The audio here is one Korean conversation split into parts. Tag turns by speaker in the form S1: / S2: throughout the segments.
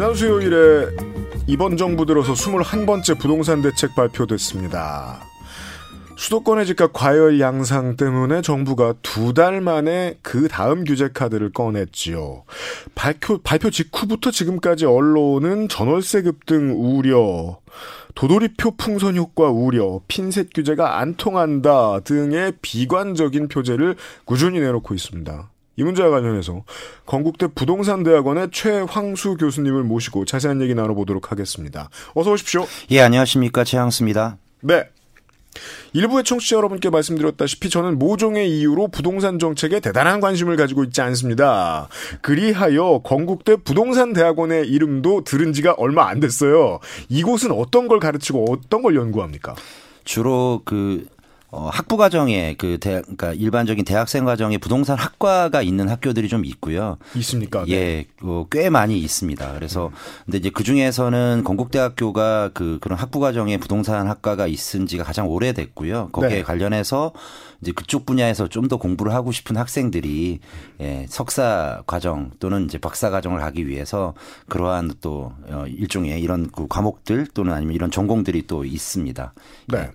S1: 지난 수요일에 이번 정부 들어서 21번째 부동산 대책 발표됐습니다. 수도권의 집값 과열 양상 때문에 정부가 두 달 만에 그 다음 규제 카드를 꺼냈지요. 발표, 발표 직후부터 지금까지 언론은 전월세 급등 우려, 도돌이표 풍선 효과 우려, 핀셋 규제가 안 통한다 등의 비관적인 표제를 꾸준히 내놓고 있습니다. 이 문제와 관련해서 건국대 부동산대학원의 최황수 교수님을 모시고 자세한 얘기 나눠보도록 하겠습니다. 어서 오십시오.
S2: 예, 안녕하십니까. 최황수입니다.
S1: 네. 일부의 청취자 여러분께 말씀드렸다시피 저는 모종의 이유로 부동산 정책에 대단한 관심을 가지고 있지 않습니다. 그리하여 건국대 부동산대학원의 이름도 들은 지가 얼마 안 됐어요. 이곳은 어떤 걸 가르치고 어떤 걸 연구합니까?
S2: 주로 그 어, 학부 과정에 그 대, 그러니까 일반적인 대학생 과정에 부동산 학과가 있는 학교들이 좀 있고요.
S1: 있습니까?
S2: 네. 예, 어, 꽤 많이 있습니다. 그래서 음. 근데 이제 그 중에서는 건국대학교가 그 그런 학부 과정에 부동산 학과가 있은 지가 가장 오래됐고요. 거기에 네. 관련해서 이제 그쪽 분야에서 좀 더 공부를 하고 싶은 학생들이 예, 석사 과정 또는 이제 박사 과정을 가기 위해서 그러한 또 어, 일종의 이런 그 과목들 또는 아니면 이런 전공들이 또 있습니다.
S1: 네. 예.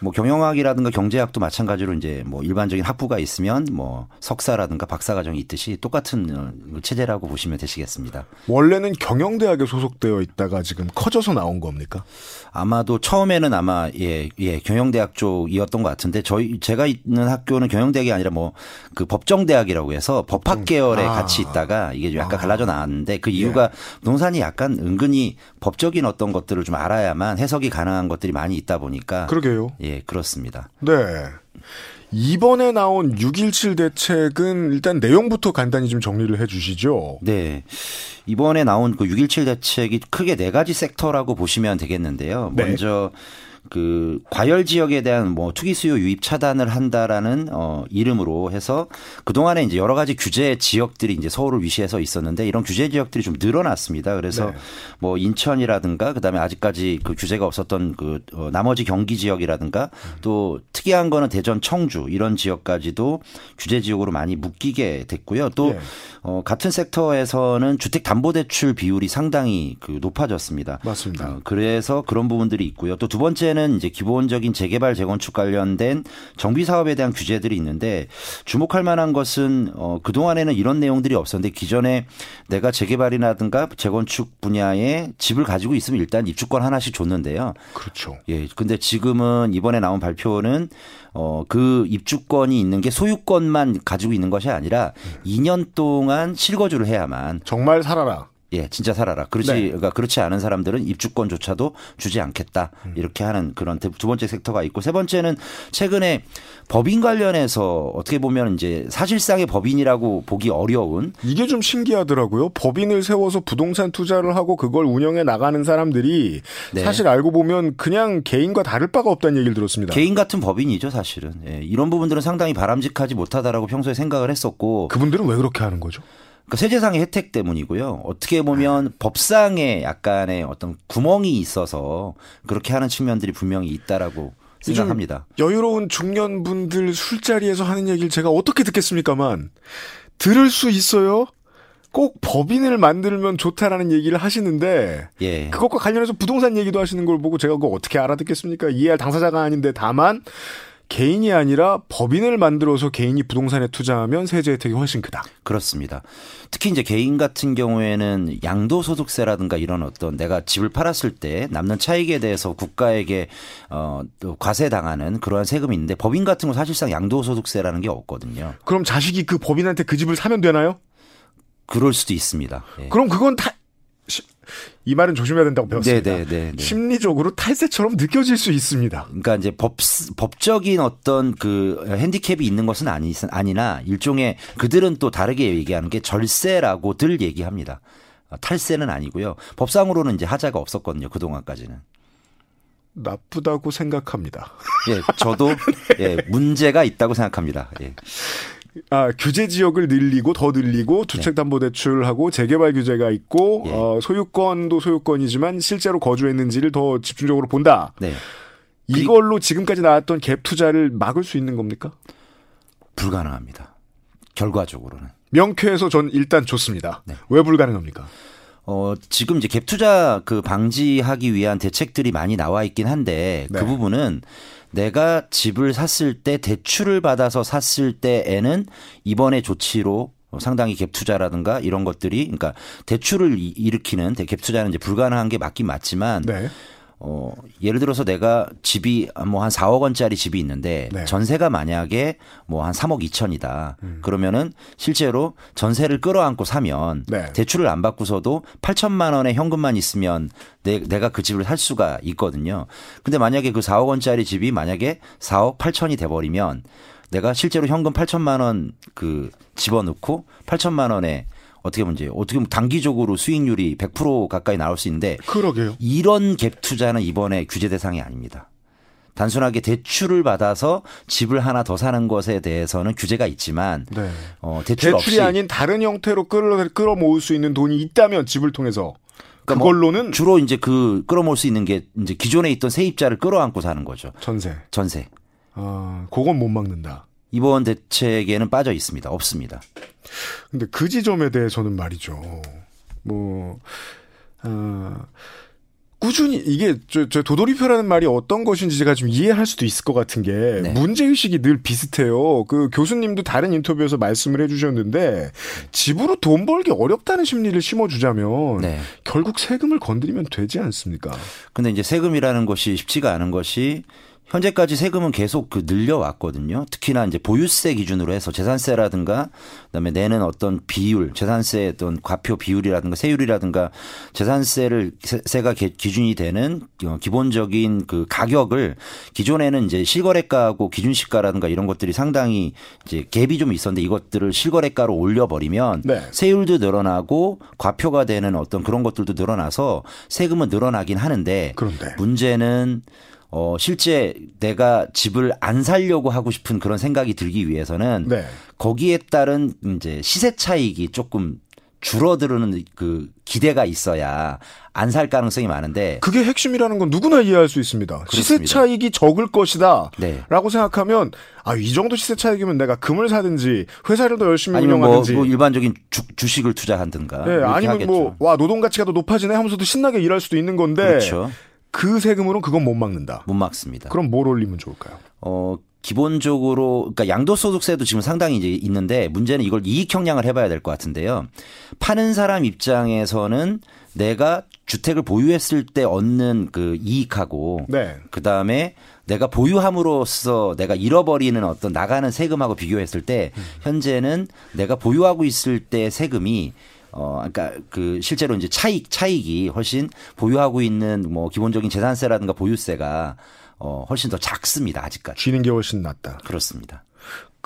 S2: 뭐 경영학이라든가 경제학도 마찬가지로 이제 뭐 일반적인 학부가 있으면 뭐 석사라든가 박사 과정이 있듯이 똑같은 어, 체제라고 보시면 되시겠습니다.
S1: 원래는 경영대학에 소속되어 있다가 지금 커져서 나온 겁니까?
S2: 아마도 처음에는 아마 예, 예, 경영대학 쪽이었던 것 같은데 저희 제가 있는 학교는 경영대학이 아니라 뭐 그 법정대학이라고 해서 법학 계열에 아. 같이 있다가 이게 좀 약간 아. 갈라져 나왔는데 그 이유가 예. 부동산이 약간 은근히 법적인 어떤 것들을 좀 알아야만 해석이 가능한 것들이 많이 있다 보니까
S1: 그러게요.
S2: 예, 그렇습니다.
S1: 네. 이번에 나온 6.17 대책은 일단 내용부터 간단히 좀 정리를 해 주시죠.
S2: 네. 이번에 나온 그 6.17 대책이 크게 네 가지 섹터라고 보시면 되겠는데요. 네. 먼저 그 과열 지역에 대한 뭐 투기 수요 유입 차단을 한다라는 어 이름으로 해서 그동안에 이제 여러 가지 규제 지역들이 이제 서울을 위시해서 있었는데 이런 규제 지역들이 좀 늘어났습니다. 그래서 네. 뭐 인천이라든가 그다음에 아직까지 그 규제가 없었던 그 어 나머지 경기 지역이라든가 또 특이한 거는 대전 청주 이런 지역까지도 규제 지역으로 많이 묶이게 됐고요. 또 네. 어 같은 섹터에서는 주택 담보 대출 비율이 상당히 그 높아졌습니다.
S1: 맞습니다. 어
S2: 그래서 그런 부분들이 있고요. 또 두 번째 번째는 이제 기본적인 재개발 재건축 관련된 정비 사업에 대한 규제들이 있는데 주목할 만한 것은 어 그동안에는 이런 내용들이 없었는데 기존에 내가 재개발이라든가 재건축 분야에 집을 가지고 있으면 일단 입주권 하나씩 줬는데요.
S1: 그렇죠.
S2: 예. 근데 지금은 이번에 나온 발표는 어, 그 입주권이 있는 게 소유권만 가지고 있는 것이 아니라 음. 2년 동안 실거주를 해야만
S1: 정말 살아라.
S2: 예, 진짜 살아라. 그렇지, 네. 그러니까 그렇지 않은 사람들은 입주권조차도 주지 않겠다. 음. 이렇게 하는 그런 두 번째 섹터가 있고 세 번째는 최근에 법인 관련해서 어떻게 보면 이제 사실상의 법인이라고 보기 어려운
S1: 이게 좀 신기하더라고요. 법인을 세워서 부동산 투자를 하고 그걸 운영해 나가는 사람들이 네. 사실 알고 보면 그냥 개인과 다를 바가 없다는 얘기를 들었습니다.
S2: 개인 같은 법인이죠, 사실은. 예, 이런 부분들은 상당히 바람직하지 못하다라고 평소에 생각을 했었고
S1: 그분들은 왜 그렇게 하는 거죠?
S2: 그 세제상의 혜택 때문이고요. 어떻게 보면 법상에 약간의 어떤 구멍이 있어서 그렇게 하는 측면들이 분명히 있다라고 생각합니다.
S1: 여유로운 중년분들 술자리에서 하는 얘기를 제가 어떻게 듣겠습니까만 들을 수 있어요. 꼭 법인을 만들면 좋다라는 얘기를 하시는데 예. 그것과 관련해서 부동산 얘기도 하시는 걸 보고 제가 그거 어떻게 알아듣겠습니까? 이해할 당사자가 아닌데 다만 개인이 아니라 법인을 만들어서 개인이 부동산에 투자하면 세제 혜택이 훨씬 크다.
S2: 그렇습니다. 특히 이제 개인 같은 경우에는 양도소득세라든가 이런 어떤 내가 집을 팔았을 때 남는 차익에 대해서 국가에게 어, 또 과세 당하는 그러한 세금이 있는데 법인 같은 건 사실상 양도소득세라는 게 없거든요.
S1: 그럼 자식이 그 법인한테 그 집을 사면 되나요?
S2: 그럴 수도 있습니다.
S1: 예. 그럼 그건 다 이 말은 조심해야 된다고 배웠습니다. 네네네. 네, 네. 심리적으로 탈세처럼 느껴질 수 있습니다.
S2: 그러니까 이제 법 법적인 어떤 그 핸디캡이 있는 것은 아니 아니나 일종의 그들은 또 다르게 얘기하는 게 절세라고들 얘기합니다. 탈세는 아니고요. 법상으로는 이제 하자가 없었거든요. 그 동안까지는.
S1: 나쁘다고 생각합니다.
S2: 예, 저도 예, 문제가 있다고 생각합니다. 예.
S1: 아, 규제 지역을 늘리고 더 늘리고 주택담보대출하고 재개발 규제가 있고 예. 어, 소유권도 소유권이지만 실제로 거주했는지를 더 집중적으로 본다. 네. 이걸로 지금까지 나왔던 갭 투자를 막을 수 있는 겁니까?
S2: 불가능합니다. 결과적으로는.
S1: 명쾌해서 전 일단 좋습니다. 네. 왜 불가능합니까?
S2: 어, 지금 이제 갭 투자 그 방지하기 위한 대책들이 많이 나와 있긴 한데 그
S1: 네.
S2: 그 부분은 내가 집을 샀을 때 대출을 받아서 샀을 때에는 이번의 조치로 상당히 갭 투자라든가 이런 것들이 그러니까 대출을 이- 일으키는 갭 투자는 이제 불가능한 게 맞긴 맞지만
S1: 네.
S2: 어, 예를 들어서 내가 집이 뭐 한 4억 원짜리 집이 있는데
S1: 네.
S2: 전세가 만약에 뭐 한 3억 2천이다. 그러면은 실제로 전세를 끌어안고 사면
S1: 네.
S2: 대출을 안 받고서도 8천만 원의 현금만 있으면 내, 내가 그 집을 살 수가 있거든요. 근데 만약에 그 4억 원짜리 집이 만약에 4억 8천이 돼 버리면 내가 실제로 현금 8천만 원 그 집어넣고 8천만 원에 어떻게 보면 이제 어떻게 보면 단기적으로 수익률이 100% 가까이 나올 수 있는데
S1: 그러게요.
S2: 이런 갭 투자는 이번에 규제 대상이 아닙니다. 단순하게 대출을 받아서 집을 하나 더 사는 것에 대해서는 규제가 있지만
S1: 네.
S2: 어, 대출 없이
S1: 아닌 다른 형태로 끌어, 끌어모을 수 있는 돈이 있다면 집을 통해서
S2: 그러니까 뭐
S1: 그걸로는
S2: 주로 이제 그 끌어모을 수 있는 게 이제 기존에 있던 세입자를 끌어안고 사는 거죠.
S1: 전세.
S2: 전세.
S1: 아, 그건 못 막는다.
S2: 이번 대책에는 빠져 있습니다. 없습니다.
S1: 근데 그 지점에 대해서는 말이죠. 뭐, 어, 꾸준히 이게 저, 저 도돌이표라는 말이 어떤 것인지 제가 좀 이해할 수도 있을 것 같은 게
S2: 네.
S1: 문제 의식이 늘 비슷해요. 그 교수님도 다른 인터뷰에서 말씀을 해주셨는데 집으로 돈 벌기 어렵다는 심리를 심어주자면
S2: 네.
S1: 결국 세금을 건드리면 되지 않습니까?
S2: 근데 이제 세금이라는 것이 쉽지가 않은 것이 현재까지 세금은 계속 그 늘려왔거든요. 특히나 이제 보유세 기준으로 해서 재산세라든가 그다음에 내는 어떤 비율, 재산세 어떤 과표 비율이라든가 세율이라든가 재산세를 세- 세가 개- 기준이 되는 어, 기본적인 그 가격을 기존에는 이제 실거래가하고 기준시가라든가 이런 것들이 상당히 이제 갭이 좀 있었는데 이것들을 실거래가로 올려버리면
S1: 네.
S2: 세율도 늘어나고 과표가 되는 어떤 그런 것들도 늘어나서 세금은 늘어나긴 하는데
S1: 그런데.
S2: 문제는 어 실제 내가 집을 안 살려고 하고 싶은 그런 생각이 들기 위해서는
S1: 네.
S2: 거기에 따른 이제 시세 차익이 조금 줄어드는 그 기대가 있어야 안 살 가능성이 많은데
S1: 그게 핵심이라는 건 누구나 이해할 수 있습니다. 시세
S2: 그렇습니다.
S1: 차익이 적을 것이다.
S2: 네.
S1: 라고 생각하면 아 이 정도 시세 차익이면 내가 금을 사든지 회사를 더 열심히
S2: 뭐,
S1: 운영하든지
S2: 뭐 일반적인 주, 주식을 투자하든가
S1: 예,
S2: 이렇게
S1: 아니면. 뭐 와 노동 가치가 더 높아지네 하면서도 신나게 일할 수도 있는 건데
S2: 그렇죠.
S1: 그 세금으로는 그건 못 막는다.
S2: 못 막습니다.
S1: 그럼 뭘 올리면 좋을까요?
S2: 어, 기본적으로, 그러니까 양도소득세도 지금 상당히 이제 있는데 문제는 이걸 이익 형량을 해봐야 될 것 같은데요. 파는 사람 입장에서는 내가 주택을 보유했을 때 얻는 그 이익하고
S1: 네.
S2: 그 다음에 내가 보유함으로써 내가 잃어버리는 어떤 나가는 세금하고 비교했을 때 현재는 내가 보유하고 있을 때 세금이 어, 그러니까 그 실제로 이제 차익 차익이 훨씬 보유하고 있는 뭐 기본적인 재산세라든가 보유세가 어, 훨씬 더 작습니다 아직까지
S1: 쥐는 게 훨씬 낫다.
S2: 그렇습니다.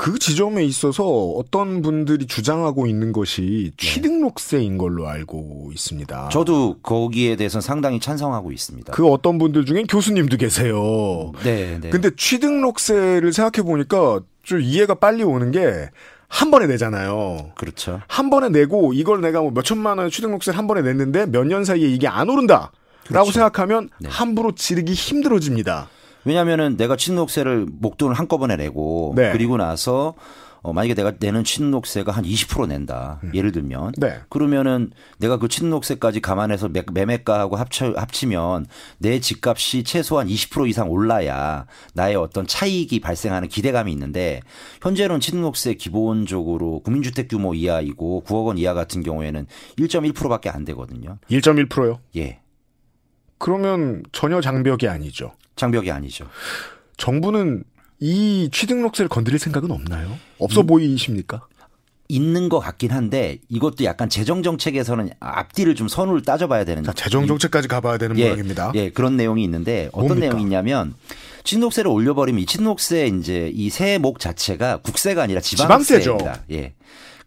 S1: 그 지점에 있어서 어떤 분들이 주장하고 있는 것이 취등록세인 걸로 알고 있습니다.
S2: 네. 저도 거기에 대해서는 상당히 찬성하고 있습니다.
S1: 그 어떤 분들 중엔 교수님도 계세요.
S2: 네, 네.
S1: 근데 취등록세를 생각해 보니까 좀 이해가 빨리 오는 게 한 번에 내잖아요.
S2: 그렇죠.
S1: 한 번에 내고 이걸 내가 뭐 몇천만 원의 취등록세를 한 번에 냈는데 몇 년 사이에 이게 안 오른다. 라고
S2: 그렇죠.
S1: 생각하면
S2: 네.
S1: 함부로 지르기 힘들어집니다.
S2: 왜냐하면은 내가 취등록세를 목돈을 한꺼번에 내고
S1: 네.
S2: 그리고 나서 어, 만약에 내가 내는 취등록세가 한 20% 낸다. 예를 들면.
S1: 네.
S2: 그러면은 내가 그 취등록세까지 감안해서 매- 매매가하고 합쳐, 합치면 내 집값이 최소한 20% 이상 올라야 나의 어떤 차익이 발생하는 기대감이 있는데 현재는 취등록세 기본적으로 국민주택 규모 이하이고 9억 원 이하 같은 경우에는 1.1%밖에 안 되거든요.
S1: 1.1%요.
S2: 예.
S1: 그러면 전혀 장벽이 아니죠.
S2: 장벽이 아니죠.
S1: 정부는 이 취등록세를 건드릴 생각은 없나요?
S2: 음.
S1: 없어 보이십니까?
S2: 있는 것 같긴 한데 이것도 약간 재정 정책에서는 앞뒤를 좀 선을 따져봐야 되는
S1: 자, 재정 정책까지 가봐야 되는
S2: 예,
S1: 모양입니다.
S2: 예, 그런 내용이 있는데 어떤
S1: 뭡니까?
S2: 내용이 있냐면 취등록세를 올려버리면 이 취등록세 이제 이 세목 자체가 국세가 아니라
S1: 지방세죠.
S2: 지방세입니다. 예.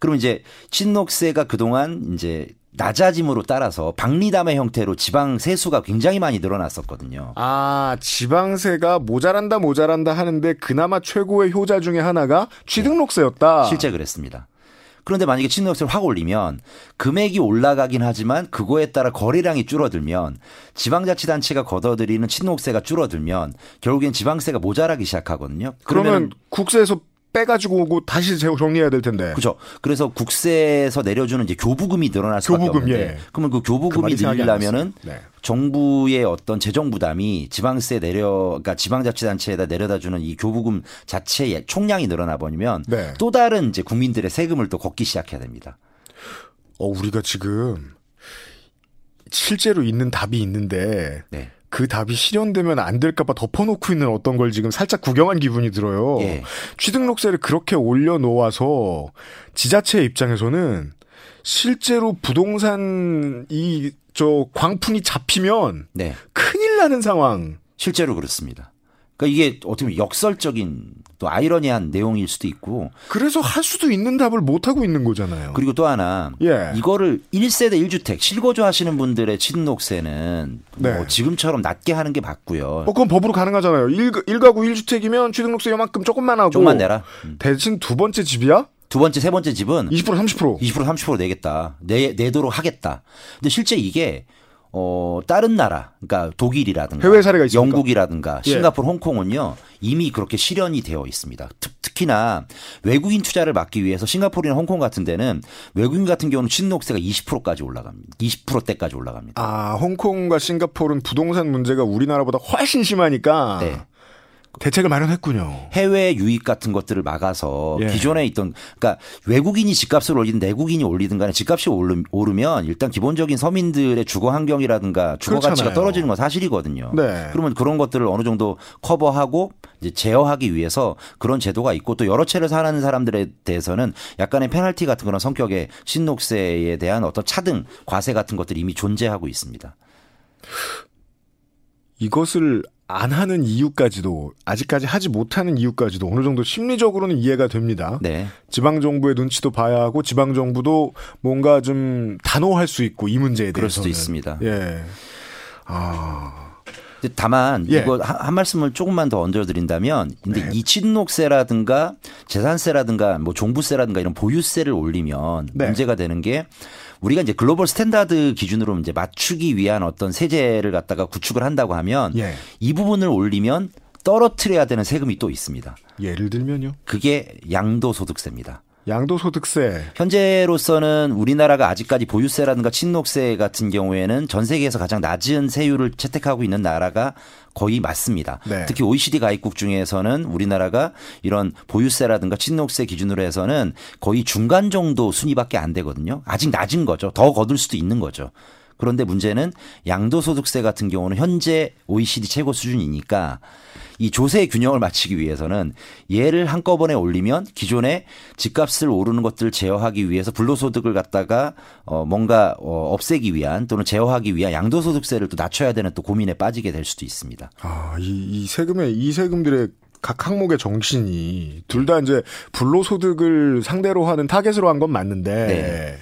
S2: 그럼 이제 취등록세가 그동안 이제 낮아짐으로 따라서 박리담의 형태로 지방 세수가 굉장히 많이 늘어났었거든요.
S1: 아, 지방세가 모자란다 모자란다 하는데 그나마 최고의 효자 중에 하나가 취등록세였다.
S2: 실제 그랬습니다. 그런데 만약에 취등록세를 확 올리면 금액이 올라가긴 하지만 그거에 따라 거래량이 줄어들면 지방자치단체가 걷어들이는 취등록세가 줄어들면 결국엔 지방세가 모자라기 시작하거든요.
S1: 그러면 국세에서 빼가지고 오고 다시 정리해야 될 텐데.
S2: 그렇죠. 그래서 국세에서 내려주는 이제 교부금이 늘어날 수밖에
S1: 교부금,
S2: 없는데
S1: 예.
S2: 그러면 그 교부금이
S1: 그
S2: 늘리려면은.
S1: 네.
S2: 정부의 어떤 재정 부담이 지방세 내려 그러니까 지방자치단체에다 내려다 주는 이 교부금 자체의 총량이 늘어나 버리면
S1: 네.
S2: 또 다른 이제 국민들의 세금을 또 걷기 시작해야 됩니다.
S1: 어, 우리가 지금 실제로 있는 답이 있는데
S2: 네.
S1: 그 답이 실현되면 안 될까봐 덮어놓고 있는 어떤 걸 지금 살짝 구경한 기분이 들어요.
S2: 예.
S1: 취등록세를 그렇게 올려놓아서 지자체 입장에서는 실제로 부동산 이 저 광풍이 잡히면
S2: 네.
S1: 큰일 나는 상황.
S2: 실제로 그렇습니다. 그러니까 이게 어떻게 보면 역설적인 또 아이러니한 내용일 수도 있고
S1: 그래서 할 수도 있는 답을 못 하고 있는 거잖아요.
S2: 그리고 또 하나
S1: 예.
S2: 이거를 1세대 1주택 실거주 하시는 분들의 취등록세는 뭐
S1: 네.
S2: 지금처럼 낮게 하는 게 맞고요.
S1: 어, 그건 법으로 가능하잖아요. 1, 일가구 1주택이면 취등록세 요만큼 조금만 하고.
S2: 조금만 내라. 음.
S1: 대신 두 번째 집이야?
S2: 두 번째, 세 번째 집은
S1: 20% 30%.
S2: 20% 30% 내겠다. 내, 내도록 하겠다. 근데 실제 이게 어 다른 나라, 그러니까 독일이라든가
S1: 해외 사례가 있습니까?
S2: 영국이라든가
S1: 예.
S2: 싱가포르, 홍콩은요 이미 그렇게 실현이 되어 있습니다. 특, 특히나 외국인 투자를 막기 위해서 싱가포르나 홍콩 같은 데는 외국인 같은 경우는 취등록세가 20%까지 올라갑니다. 20%대까지 올라갑니다.
S1: 아, 홍콩과 싱가포르는 부동산 문제가 우리나라보다 훨씬 심하니까
S2: 네.
S1: 대책을 마련했군요.
S2: 해외 유입 같은 것들을 막아서
S1: 예.
S2: 기존에 있던 그러니까 외국인이 집값을 올리든 내국인이 올리든 간에 집값이 오르, 오르면 일단 기본적인 서민들의 주거 환경이라든가 주거 가치가
S1: 그렇잖아요.
S2: 떨어지는 건 사실이거든요.
S1: 네.
S2: 그러면 그런 것들을 어느 정도 커버하고 이제 제어하기 위해서 그런 제도가 있고 또 여러 채를 사는 사람들에 대해서는 약간의 페널티 같은 그런 성격의 신록세에 대한 어떤 차등 과세 같은 것들이 이미 존재하고 있습니다.
S1: 이것을 안 하는 이유까지도 아직까지 하지 못하는 이유까지도 어느 정도 심리적으로는 이해가 됩니다.
S2: 네.
S1: 지방 정부의 눈치도 봐야 하고 지방 정부도 뭔가 좀 단호할 수 있고 이 문제에
S2: 그럴
S1: 대해서는
S2: 수도 있습니다.
S1: 예. 아,
S2: 다만
S1: 예.
S2: 이거 한, 한 말씀을 조금만 더 얹어드린다면 근데
S1: 네.
S2: 이 취등록세라든가 재산세라든가 뭐 종부세라든가 이런 보유세를 올리면
S1: 네.
S2: 문제가 되는 게 우리가 이제 global standard 기준으로 이제 맞추기 위한 어떤 세제를 갖다가 구축을 한다고 하면
S1: 예.
S2: 이 부분을 올리면 떨어뜨려야 되는 세금이 또 있습니다.
S1: 예를 들면요.
S2: 그게 양도소득세입니다.
S1: 양도소득세.
S2: 현재로서는 우리나라가 아직까지 보유세라든가 취등록세 같은 경우에는 전 세계에서 가장 낮은 세율을 채택하고 있는 나라가 거의 맞습니다.
S1: 네.
S2: 특히 OECD 가입국 중에서는 우리나라가 이런 보유세라든가 취등록세 기준으로 해서는 거의 중간 정도 순위밖에 안 되거든요. 아직 낮은 거죠. 더 거둘 수도 있는 거죠. 그런데 문제는 양도소득세 같은 경우는 현재 OECD 최고 수준이니까 이 조세 균형을 맞추기 위해서는 얘를 한꺼번에 올리면 기존에 집값을 오르는 것들을 제어하기 위해서 불로소득을 갖다가 어 뭔가 어 없애기 위한 또는 제어하기 위한 양도소득세를 또 낮춰야 되는 또 고민에 빠지게 될 수도 있습니다.
S1: 아, 이, 이 세금의, 이 세금들의 각 항목의 정신이 둘 다 이제 불로소득을 상대로 하는 타겟으로 한 건 맞는데,
S2: 네.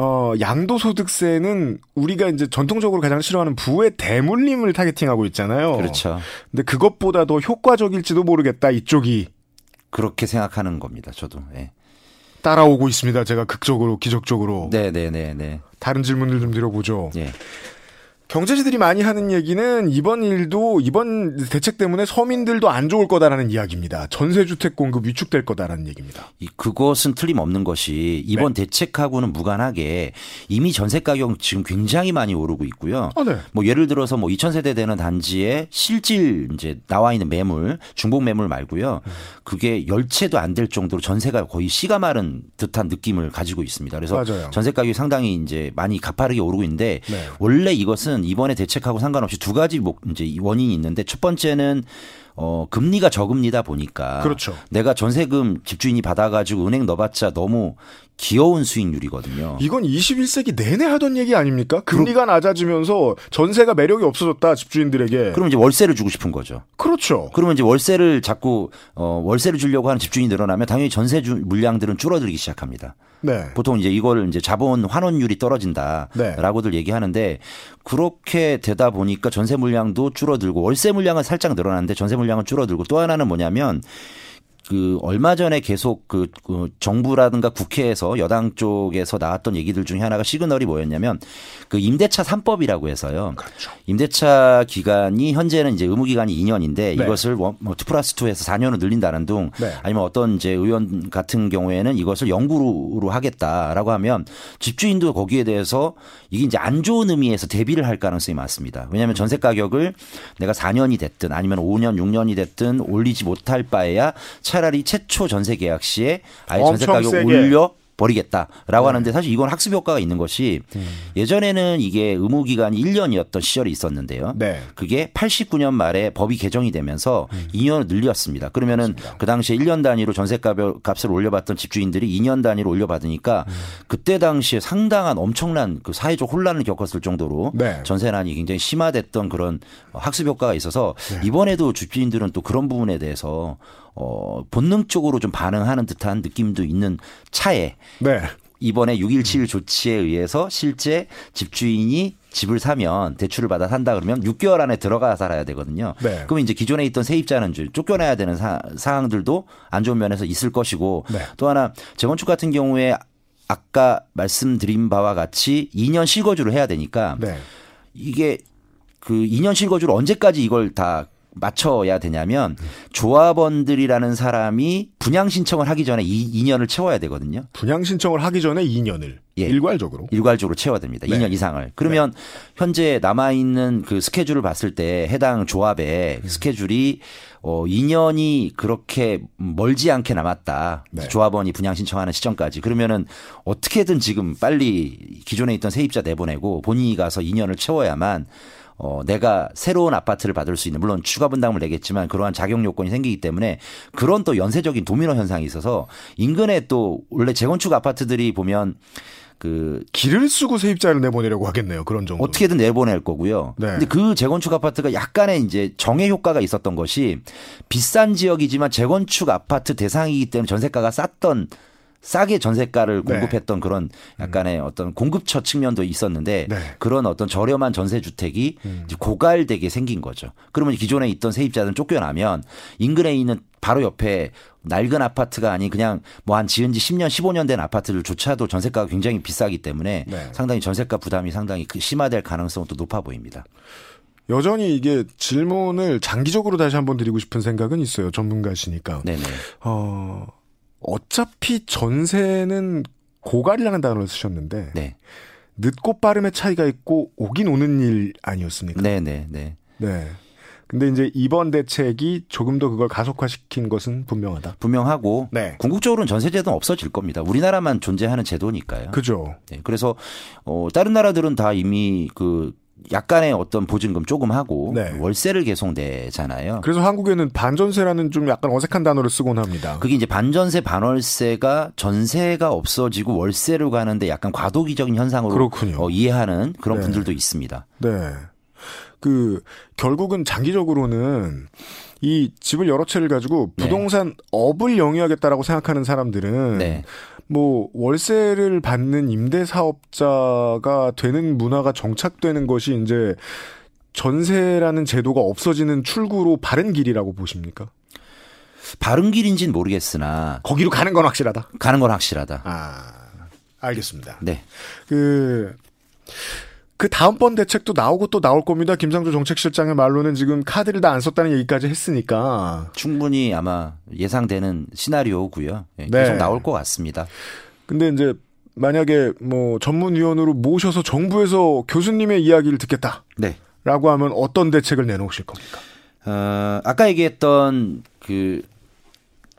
S1: 어, 양도소득세는 우리가 이제 전통적으로 가장 싫어하는 부의 대물림을 타겟팅하고 있잖아요.
S2: 그렇죠.
S1: 근데 그것보다 더 효과적일지도 모르겠다, 이쪽이.
S2: 그렇게 생각하는 겁니다. 저도. 네.
S1: 따라오고 있습니다. 제가 극적으로, 기적적으로.
S2: 네, 네, 네, 네.
S1: 다른 질문을 좀 드려보죠.
S2: 예.
S1: 경제지들이 많이 하는 얘기는 이번 일도 이번 대책 때문에 서민들도 안 좋을 거다라는 이야기입니다. 전세 주택 공급 위축될 거다라는 얘기입니다.
S2: 이 그것은 틀림없는 것이 이번
S1: 네.
S2: 대책하고는 무관하게 이미 전세 가격 지금 굉장히 많이 오르고 있고요.
S1: 아, 네.
S2: 뭐 예를 들어서 뭐 2000세대 되는 단지에 실질 이제 나와 있는 매물, 중복 매물 말고요. 그게 열채도 안 될 정도로 전세가 거의 씨가 마른 듯한 느낌을 가지고 있습니다. 그래서
S1: 맞아요.
S2: 전세 가격이 상당히 이제 많이 가파르게 오르고 있는데
S1: 네.
S2: 원래 이것은 이번에 대책하고 상관없이 두 가지 목 이제 원인이 있는데 첫 번째는 어 금리가 저금리다 보니까
S1: 그렇죠.
S2: 내가 전세금 집주인이 받아가지고 은행 넣어봤자 너무 귀여운 수익률이거든요.
S1: 이건 21세기 내내 하던 얘기 아닙니까? 금리가 낮아지면서 전세가 매력이 없어졌다 집주인들에게.
S2: 그럼 이제 월세를 주고 싶은 거죠.
S1: 그렇죠.
S2: 그러면 이제 월세를 자꾸 어 월세를 주려고 하는 집주인이 늘어나면 당연히 전세 주 물량들은 줄어들기 시작합니다.
S1: 네.
S2: 보통 이제 이걸 이제 자본 환원율이 떨어진다라고들 얘기하는데 그렇게 되다 보니까 전세 물량도 줄어들고 월세 물량은 살짝 늘어나는데 전세 물량은 줄어들고 또 하나는 뭐냐면 그 얼마 전에 계속 그, 그 정부라든가 국회에서 여당 쪽에서 나왔던 얘기들 중에 하나가 시그널이 뭐였냐면 그 임대차 3법이라고 해서요.
S1: 그렇죠.
S2: 임대차 기간이 현재는 이제 의무 기간이 2년인데
S1: 네.
S2: 이것을 뭐2 플러스 2에서 4년으로 늘린다는 둥
S1: 네.
S2: 아니면 어떤 이제 의원 같은 경우에는 이것을 영구로 하겠다라고 하면 집주인도 거기에 대해서 이게 이제 안 좋은 의미에서 대비를 할 가능성이 많습니다. 왜냐하면 전세 가격을 내가 4년이 됐든 아니면 5년, 6년이 됐든 올리지 못할 바에야 차라리 최초 전세 계약 시에 아예 전세 가격
S1: 세게.
S2: 올려 버리겠다라고
S1: 네.
S2: 하는데 사실 이건 학습 효과가 있는 것이
S1: 음.
S2: 예전에는 이게 의무 기간이 1년이었던 시절이 있었는데요.
S1: 네.
S2: 그게 89년 말에 법이 개정이 되면서
S1: 음.
S2: 2년을 늘렸습니다. 그러면은 그 당시에 1년 단위로 전세 값을 올려받던 집주인들이 2년 단위로 올려받으니까
S1: 음.
S2: 그때 당시에 상당한 엄청난 그 사회적 혼란을 겪었을 정도로
S1: 네.
S2: 전세난이 굉장히 심화됐던 그런 학습 효과가 있어서
S1: 네.
S2: 이번에도 집주인들은 또 그런 부분에 대해서 어 본능적으로 좀 반응하는 듯한 느낌도 있는 차에
S1: 네.
S2: 이번에 6.17 조치에 의해서 실제 집주인이 집을 사면 대출을 받아 산다 그러면 6개월 안에 들어가 살아야 되거든요.
S1: 네.
S2: 그러면 이제 기존에 있던 세입자는 좀 쫓겨나야 되는 사, 상황들도 안 좋은 면에서 있을 것이고
S1: 네.
S2: 또 하나 재건축 같은 경우에 아까 말씀드린 바와 같이 2년 실거주를 해야 되니까
S1: 네.
S2: 이게 그 2년 실거주를 언제까지 이걸 다 맞춰야 되냐면 조합원들이라는 사람이 분양 신청을 하기 전에 이 2년을 채워야 되거든요.
S1: 분양 신청을 하기 전에 2년을
S2: 예.
S1: 일괄적으로.
S2: 일괄적으로 채워야 됩니다.
S1: 네.
S2: 2년 이상을. 그러면 현재 남아 있는 그 스케줄을 봤을 때 해당 조합의
S1: 음.
S2: 스케줄이 어 2년이 그렇게 멀지 않게 남았다.
S1: 네.
S2: 조합원이 분양 신청하는 시점까지. 그러면은 어떻게든 지금 빨리 기존에 있던 세입자 내보내고 본인이 가서 2년을 채워야만 어, 내가 새로운 아파트를 받을 수 있는, 물론 추가 분담을 내겠지만 그러한 자격 요건이 생기기 때문에 그런 또 연쇄적인 도미노 현상이 있어서 인근에 또 원래 재건축 아파트들이 보면 그
S1: 길을 쓰고 세입자를 내보내려고 하겠네요. 그런 정도.
S2: 어떻게든 내보낼 거고요.
S1: 네.
S2: 근데 그 재건축 아파트가 약간의 이제 정해 효과가 있었던 것이 비싼 지역이지만 재건축 아파트 대상이기 때문에 전세가가 쌌던 싸게 전세가를
S1: 네.
S2: 공급했던 그런 약간의 어떤 공급처 측면도 있었는데
S1: 네.
S2: 그런 어떤 저렴한 전세 주택이 이제 고갈되게 생긴 거죠. 그러면 기존에 있던 세입자들은 쫓겨나면 인근에 있는 바로 옆에 낡은 아파트가 아닌 그냥 뭐 한 지은 지 10년, 15년 된 아파트들조차도 전세가가 굉장히 비싸기 때문에
S1: 네.
S2: 상당히 전세가 부담이 상당히 그 심화될 가능성도 높아 보입니다.
S1: 여전히 이게 질문을 장기적으로 다시 한번 드리고 싶은 생각은 있어요. 전문가시니까.
S2: 네네.
S1: 어, 어차피 전세는 고갈이라는 단어를 쓰셨는데
S2: 네.
S1: 늦고 빠름의 차이가 있고 오긴 오는 일 아니었습니까?
S2: 네 네. 네.
S1: 네. 근데 이제 이번 대책이 조금 더 그걸 가속화시킨 것은 분명하다.
S2: 분명하고
S1: 네.
S2: 궁극적으로는 전세 제도는 없어질 겁니다. 우리나라만 존재하는 제도니까요.
S1: 그죠.
S2: 네. 그래서 어 다른 나라들은 다 이미 그 약간의 어떤 보증금 조금 하고
S1: 네.
S2: 월세를 계속 내잖아요.
S1: 그래서 한국에는 반전세라는 좀 약간 어색한 단어를 쓰곤 합니다.
S2: 그게 이제 반전세 반월세가 전세가 없어지고 월세로 가는데 약간 과도기적인 현상으로. 어, 이해하는 그런
S1: 네.
S2: 분들도 있습니다.
S1: 네. 그 결국은 장기적으로는 이 집을 여러 채를 가지고
S2: 네.
S1: 부동산 업을 영위하겠다라고 생각하는 사람들은
S2: 네.
S1: 뭐 월세를 받는 임대 사업자가 되는 문화가 정착되는 것이 이제 전세라는 제도가 없어지는 출구로 바른 길이라고 보십니까?
S2: 바른 길인지는 모르겠으나
S1: 거기로 가는 건 확실하다.
S2: 가는 건 확실하다.
S1: 아, 알겠습니다.
S2: 네.
S1: 그, 그 다음번 대책도 나오고 또 나올 겁니다. 김상조 정책실장의 말로는 지금 카드를 다 안 썼다는 얘기까지 했으니까.
S2: 충분히 아마 예상되는 시나리오고요. 예,
S1: 네.
S2: 계속 나올 것 같습니다.
S1: 근데 이제 만약에 뭐 전문위원으로 모셔서 정부에서 교수님의 이야기를 듣겠다.
S2: 네.
S1: 라고 하면 어떤 대책을 내놓으실 겁니까?
S2: 어, 아까 얘기했던 그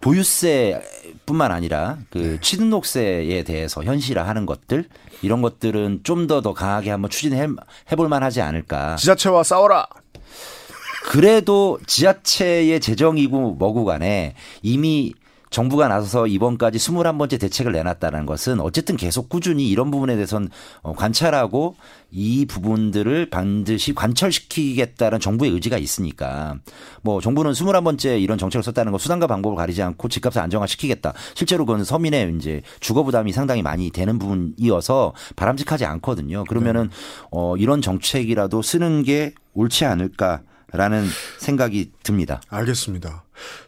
S2: 보유세뿐만 아니라 그
S1: 네.
S2: 취등록세에 대해서 현실화하는 것들 이런 것들은 좀 더 더 강하게 한번 추진해 해볼 만 하지 않을까.
S1: 지자체와 싸워라.
S2: 그래도 지자체의 재정이고 뭐고 간에 이미 정부가 나서서 이번까지 21번째 대책을 내놨다는 것은 어쨌든 계속 꾸준히 이런 부분에 대해서는 어, 관찰하고 이 부분들을 반드시 관철시키겠다는 정부의 의지가 있으니까 뭐 정부는 21번째 이런 정책을 썼다는 거 수단과 방법을 가리지 않고 집값을 안정화시키겠다. 실제로 그건 서민의 이제 주거 부담이 상당히 많이 되는 부분이어서 바람직하지 않거든요. 그러면은 어 이런 정책이라도 쓰는 게 옳지 않을까 라는 생각이 듭니다.
S1: 알겠습니다.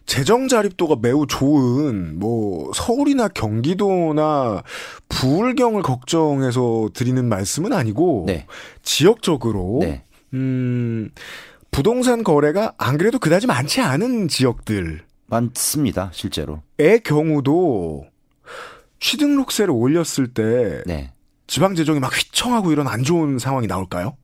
S1: 재정 자립도가 매우 좋은 뭐 서울이나 경기도나 부울경을 걱정해서 드리는 말씀은 아니고 네. 지역적으로 네. 음 부동산 거래가 안 그래도 그다지 많지 않은 지역들
S2: 많습니다, 실제로.
S1: 의 경우도 취등록세를 올렸을 때 네. 지방 재정이 막 휘청하고 이런 안 좋은 상황이 나올까요?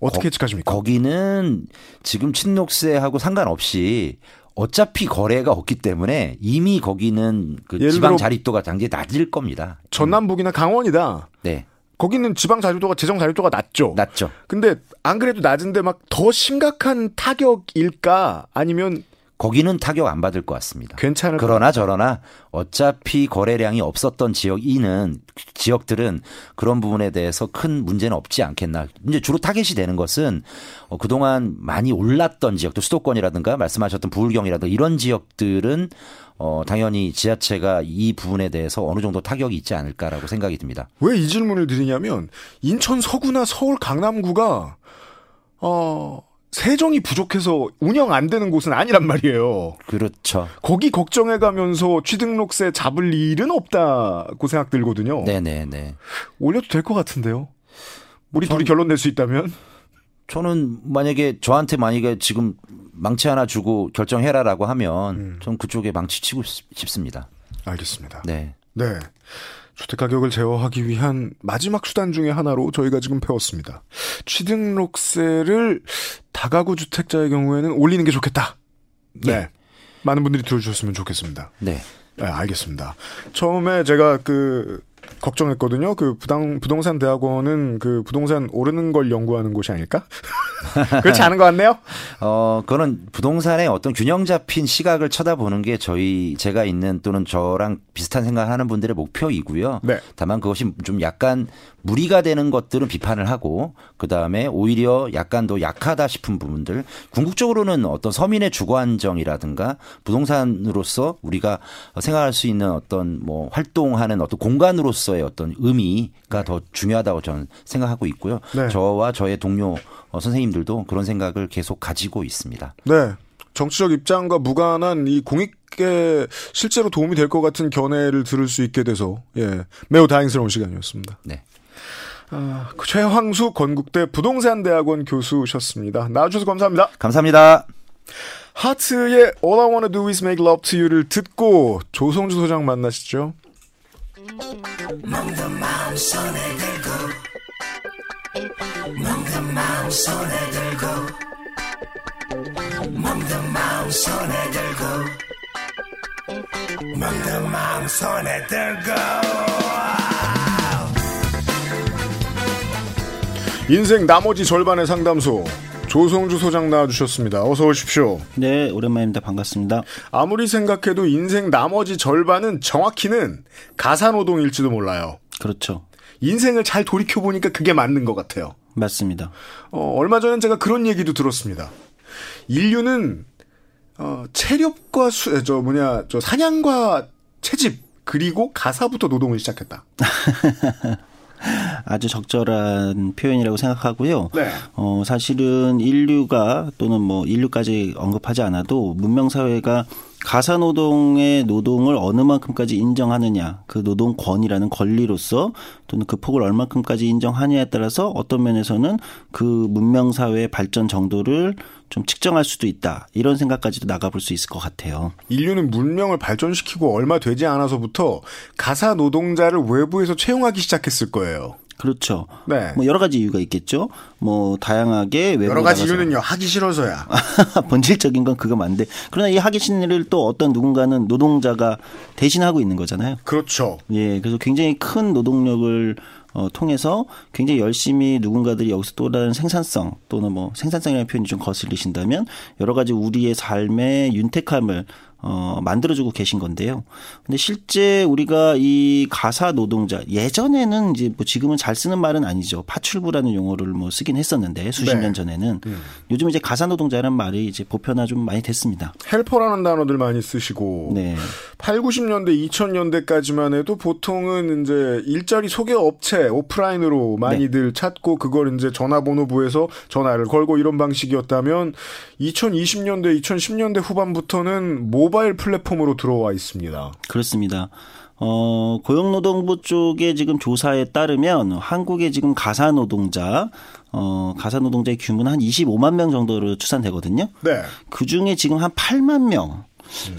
S1: 어떻게 예측하십니까?
S2: 거기는 지금 친록세하고 상관없이 어차피 거래가 없기 때문에 이미 거기는 그 지방 자립도가 당연히 낮을 겁니다.
S1: 전남북이나 강원이다. 네. 거기는 지방 자립도가 재정 자립도가 낮죠.
S2: 낮죠.
S1: 근데 안 그래도 낮은데 막 더 심각한 타격일까 아니면
S2: 거기는 타격 안 받을 것 같습니다.
S1: 괜찮을
S2: 그러나 저러나 어차피 거래량이 없었던 지역 이는 지역들은 그런 부분에 대해서 큰 문제는 없지 않겠나. 이제 주로 타겟이 되는 것은 어, 그동안 많이 올랐던 지역들 수도권이라든가 말씀하셨던 부울경이라든가 이런 지역들은 어, 당연히 지자체가 이 부분에 대해서 어느 정도 타격이 있지 않을까라고 생각이 듭니다.
S1: 왜 이 질문을 드리냐면 인천 서구나 서울 강남구가 어 세정이 부족해서 운영 안 되는 곳은 아니란 말이에요.
S2: 그렇죠.
S1: 거기 걱정해 가면서 취등록세 잡을 일은 없다고 생각 들거든요.
S2: 네네네.
S1: 올려도 될 것 같은데요. 우리 전, 둘이 결론 낼 수 있다면?
S2: 저는 만약에 저한테 만약에 지금 망치 하나 주고 결정해라라고 하면 음. 전 그쪽에 망치 치고 싶습니다.
S1: 알겠습니다.
S2: 네.
S1: 네. 주택가격을 제어하기 위한 마지막 수단 중의 하나로 저희가 지금 배웠습니다. 취등록세를 다가구 주택자의 경우에는 올리는 게 좋겠다. 네. 네. 많은 분들이 들어주셨으면 좋겠습니다.
S2: 네.
S1: 네, 알겠습니다. 처음에 제가 그 걱정했거든요. 그 부당 부동산 대학원은 그 부동산 오르는 걸 연구하는 곳이 아닐까? 그렇지 않은 것 같네요.
S2: 어, 그거는 부동산의 어떤 균형 잡힌 시각을 쳐다보는 게 저희 제가 있는 또는 저랑 비슷한 생각하는 분들의 목표이고요. 네. 다만 그것이 좀 약간 무리가 되는 것들은 비판을 하고 그 다음에 오히려 약간 더 약하다 싶은 부분들 궁극적으로는 어떤 서민의 주거 안정이라든가 부동산으로서 우리가 생각할 수 있는 어떤 뭐 활동하는 어떤 공간으로서의 어떤 의미가 더 중요하다고 저는 생각하고 있고요. 네. 저와 저의 동료 어, 선생님들도 그런 생각을 계속 가지고 있습니다.
S1: 네. 정치적 입장과 무관한 이 공익에 실제로 도움이 될 것 같은 견해를 들을 수 있게 돼서 예 매우 다행스러운 시간이었습니다.
S2: 네.
S1: 아, 그 최황수 건국대 부동산대학원 교수셨습니다. 나와주셔서 감사합니다.
S2: 감사합니다.
S1: 하트의 All I Wanna Do Is Make Love To You를 듣고 조성주 소장 만나시죠. 먹는 마음 손에 들고 인생 나머지 절반의 상담소 조성주 소장 나와주셨습니다. 어서 오십시오.
S3: 네, 오랜만입니다. 반갑습니다.
S1: 아무리 생각해도 인생 나머지 절반은 정확히는 가사노동일지도 몰라요.
S3: 그렇죠.
S1: 인생을 잘 돌이켜보니까 그게 맞는 것 같아요.
S3: 맞습니다.
S1: 어, 얼마 전에 제가 그런 얘기도 들었습니다. 인류는 어, 체력과 수, 저 뭐냐, 저 사냥과 채집 그리고 가사부터 노동을 시작했다.
S3: 아주 적절한 표현이라고 생각하고요.
S1: 네.
S3: 어, 사실은 인류가 또는 뭐 인류까지 언급하지 않아도 문명 사회가 가사 노동의 노동을 어느 만큼까지 인정하느냐, 그 노동권이라는 권리로서 또는 그 폭을 얼마큼까지 인정하느냐에 따라서 어떤 면에서는 그 문명 사회의 발전 정도를 좀 측정할 수도 있다. 이런 생각까지도 나가볼 수 있을 것 같아요.
S1: 인류는 문명을 발전시키고 얼마 되지 않아서부터 가사 노동자를 외부에서 채용하기 시작했을 거예요.
S3: 그렇죠.
S1: 네.
S3: 뭐 여러 가지 이유가 있겠죠. 뭐 다양하게
S1: 여러 가지 이유는요. 하기 싫어서야.
S3: 본질적인 건 그거 맞는데 그러나 이 하기 싫은 일을 또 어떤 누군가는 노동자가 대신하고 있는 거잖아요.
S1: 그렇죠.
S3: 예, 그래서 굉장히 큰 노동력을 어, 통해서 굉장히 열심히 누군가들이 여기서 또 다른 생산성 또는 뭐 생산성이라는 표현이 좀 거슬리신다면 여러 가지 우리의 삶의 윤택함을 어, 만들어주고 계신 건데요. 근데 실제 우리가 이 가사 노동자 예전에는 이제 뭐 지금은 잘 쓰는 말은 아니죠. 파출부라는 용어를 뭐 쓰긴 했었는데 수십
S1: 네.
S3: 년 전에는
S1: 음.
S3: 요즘 이제 가사 노동자라는 말이 이제 보편화 좀 많이 됐습니다.
S1: 헬퍼라는 단어들 많이 쓰시고
S3: 네.
S1: 8, 90년대, 2000년대까지만 해도 보통은 이제 일자리 소개 업체 오프라인으로 많이들 찾고 그걸 이제 전화번호부에서 전화를 걸고 이런 방식이었다면 2020년대, 2010년대 후반부터는 모 바일 플랫폼으로 들어와 있습니다.
S3: 그렇습니다. 어, 고용노동부 쪽의 지금 조사에 따르면 한국의 지금 가사 노동자, 어, 가사 노동자의 규모는 한 25만 명 정도로 추산되거든요.
S1: 네.
S3: 그 중에 지금 한 8만 명.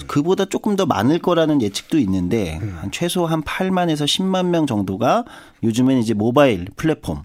S3: 그보다 조금 더 많을 거라는 예측도 있는데 한 최소 한 8만에서 10만 명 정도가 요즘에는 이제 모바일 플랫폼